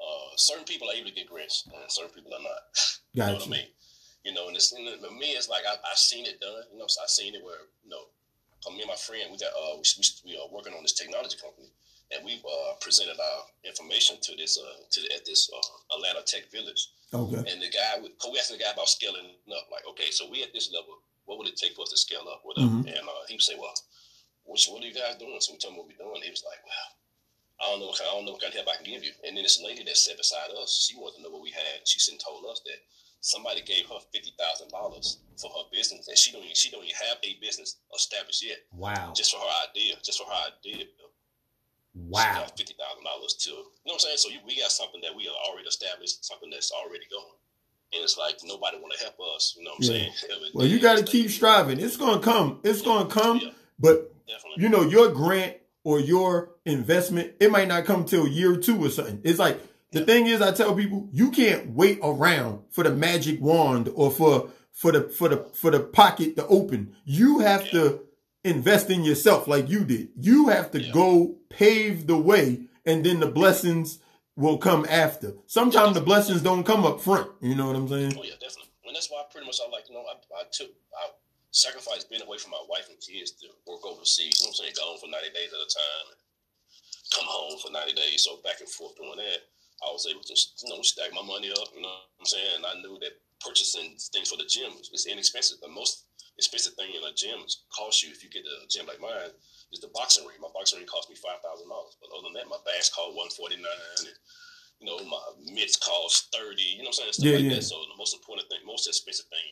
uh, certain people are able to get grants and certain people are not. you know what I mean? You know, and it's, and for me, it's like I, I've seen it done. You know, so I've seen it where, you know, me and my friend, we got, uh, we, we, are working on this technology company and we uh, presented our information to this uh, to the, at this uh, Atlanta Tech Village. Okay. And the guy, we asked the guy about scaling up. Like, okay, so we at this level, what would it take for us to scale up? Whatever. Mm-hmm. And uh, he would say, well, what, what are you guys doing? So we told him what we're doing. He was like, well, I don't know what kind, I don't know what kind of help I can give you. And then this lady that sat beside us, she wanted to know what we had. She said told us that somebody gave her fifty thousand dollars for her business, and she don't even, she don't even have a business established yet. Wow! Just for her idea, just for her idea. Wow! Fifty thousand dollars to you know what I'm saying. So we got something that we are already established, something that's already going. And it's like nobody want to help us. You know what I'm yeah. saying? well, you got to keep striving. It's gonna come. It's yeah. gonna come. Yeah. But Definitely. you know, your grant or your investment, it might not come till year two or something. It's like the thing is, I tell people, you can't wait around for the magic wand or for for the for the for the pocket to open. You have to invest in yourself like you did. You have to go pave the way, and then the blessings will come after. Sometimes the blessings don't come up front. You know what I'm saying? Oh yeah, definitely. And that's why pretty much I like you know I, I took I sacrificed being away from my wife and kids to work overseas. You know what I'm saying? Gone for 90 days at a time, come home for 90 days. So back and forth doing that. I was able to you know stack my money up. You know what I'm saying? And I knew that purchasing things for the gym is inexpensive. The most expensive thing in a gym costs you if you get a gym like mine is the boxing ring. My boxing ring cost me five thousand dollars, but other than that, my bags cost one forty nine, and you know my mitts cost thirty. You know what I'm saying? Stuff yeah, like yeah. that. So the most important thing, most expensive thing,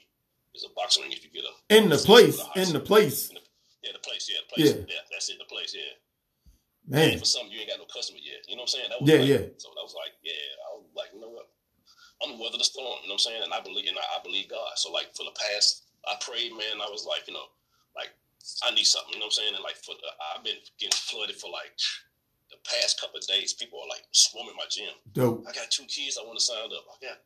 is a ring. If you get a in the place, in the place, in the, yeah, the place, yeah, the place, yeah. yeah, that's it, the place, yeah. Man, for something you ain't got no customer yet. You know what I'm saying? That was yeah, like, yeah. So that was like, yeah, I was like, you know what? I'm gonna weather the storm. You know what I'm saying? And I believe, and I, I believe God. So like for the past, I prayed, man. I was like, you know, like I need something. You know what I'm saying? And like for the, I've been getting flooded for like the past couple of days. People are like swarming my gym. Dope. I got two kids I want to sign up. I got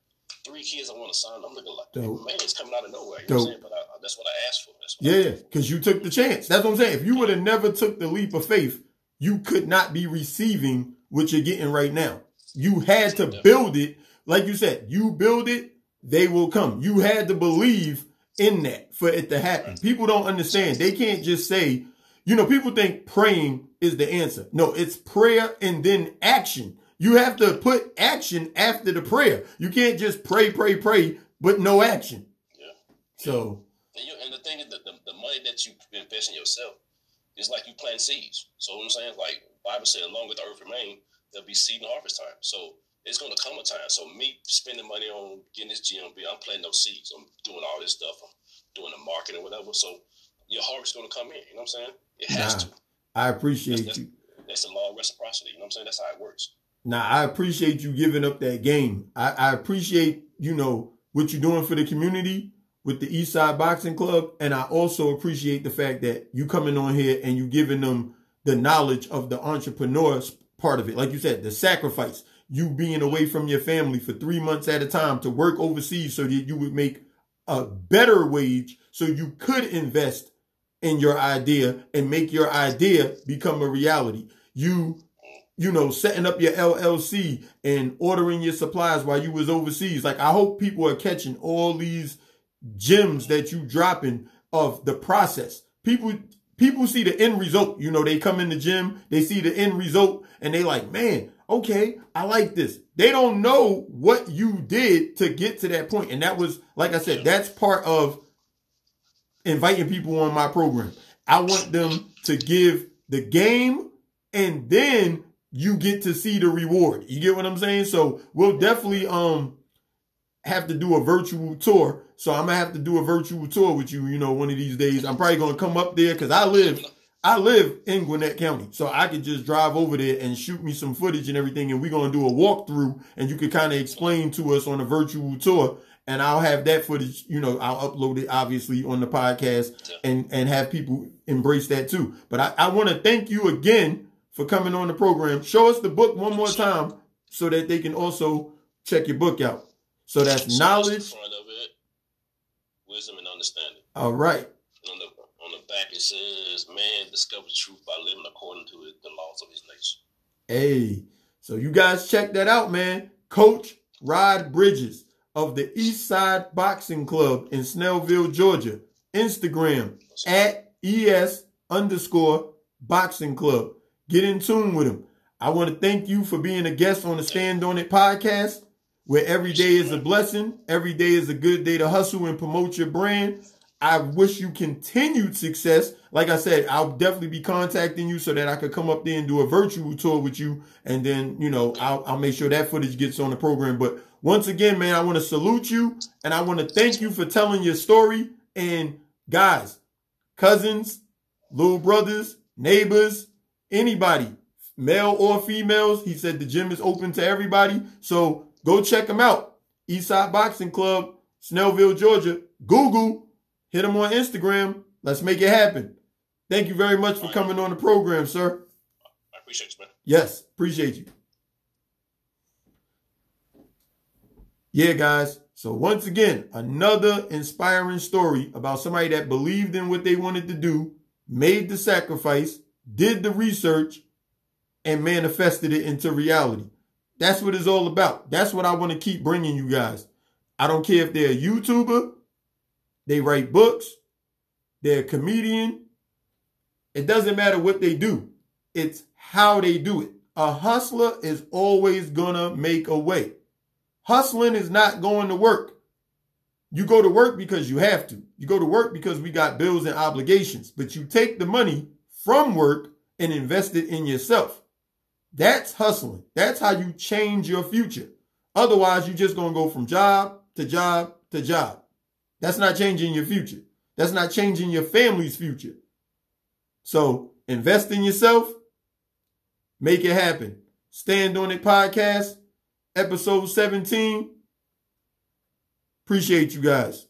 three kids I want to sign. I'm looking like Dope. man, it's coming out of nowhere. You Dope. know what I'm saying? But I, that's what I asked for. yeah, because you took the chance. That's what I'm saying. If you would have never took the leap of faith, you could not be receiving what you're getting right now. You had to build it. Like you said, you build it, they will come. You had to believe in that for it to happen. Mm. People don't understand. They can't just say, you know, people think praying is the answer. No, it's prayer and then action. You have to put action after the prayer. You can't just pray, pray, pray, but no action. Yeah. So. And, you, and the thing is that the, the money that you invest in yourself is like you plant seeds. So what I'm saying, like Bible said, along with the earth remain, there'll be seed and harvest time. So it's going to come a time. So me spending money on getting this GMB, I'm planting those seeds. I'm doing all this stuff. I'm doing the marketing whatever. So your harvest is going to come in. You know what I'm saying? It has nah, to. I appreciate that's, you. That's the law of reciprocity. You know what I'm saying? That's how it works. Now I appreciate you giving up that game. I, I appreciate you know what you're doing for the community with the East Side Boxing Club, and I also appreciate the fact that you coming on here and you giving them the knowledge of the entrepreneur part of it. Like you said, the sacrifice, you being away from your family for three months at a time to work overseas so that you would make a better wage so you could invest in your idea and make your idea become a reality. You you know, setting up your LLC and ordering your supplies while you was overseas. Like I hope people are catching all these gems that you dropping of the process. People people see the end result. You know, they come in the gym, they see the end result, and they like, man, okay, I like this. They don't know what you did to get to that point. And that was, like I said, that's part of inviting people on my program. I want them to give the game and then you get to see the reward. You get what I'm saying? So we'll definitely um have to do a virtual tour. So I'm gonna have to do a virtual tour with you, you know, one of these days. I'm probably gonna come up there because I live I live in Gwinnett County. So I could just drive over there and shoot me some footage and everything, and we're gonna do a walkthrough and you could kind of explain to us on a virtual tour. And I'll have that footage, you know, I'll upload it obviously on the podcast and, and have people embrace that too. But I, I want to thank you again for coming on the program. Show us the book one more time so that they can also check your book out. So that's so knowledge. Front of it, wisdom and understanding. All right. on the on the back it says, "Man discovers truth by living according to it, the laws of his nature." Hey, so you guys check that out, man. Coach Rod Bridges of the East Side Boxing Club in Snellville, Georgia. Instagram at ES underscore boxing club. Get in tune with him. I want to thank you for being a guest on the Stand On It podcast where every day is a blessing. Every day is a good day to hustle and promote your brand. I wish you continued success. Like I said, I'll definitely be contacting you so that I could come up there and do a virtual tour with you. And then, you know, I'll, I'll make sure that footage gets on the program. But once again, man, I want to salute you and I want to thank you for telling your story. And guys, cousins, little brothers, neighbors, anybody, male or females, he said the gym is open to everybody. So Go check them out. Eastside Boxing Club, Snellville, Georgia. Google, hit them on Instagram. Let's make it happen. Thank you very much for coming on the program, sir. I appreciate you, man. Yes, appreciate you. Yeah, guys. So once again, another inspiring story about somebody that believed in what they wanted to do, made the sacrifice, did the research, and manifested it into reality. That's what it's all about. That's what I want to keep bringing you guys. I don't care if they're a YouTuber, they write books, they're a comedian. It doesn't matter what they do. It's how they do it. a hustler is always gonna make a way. Hustling is not going to work. You go to work because you have to. You go to work because we got bills and obligations, but you take the money from work and invest it in yourself. That's hustling. That's how you change your future. Otherwise, you're just going to go from job to job to job. That's not changing your future. That's not changing your family's future. So invest in yourself. Make it happen. Stand on it podcast, episode 17. Appreciate you guys.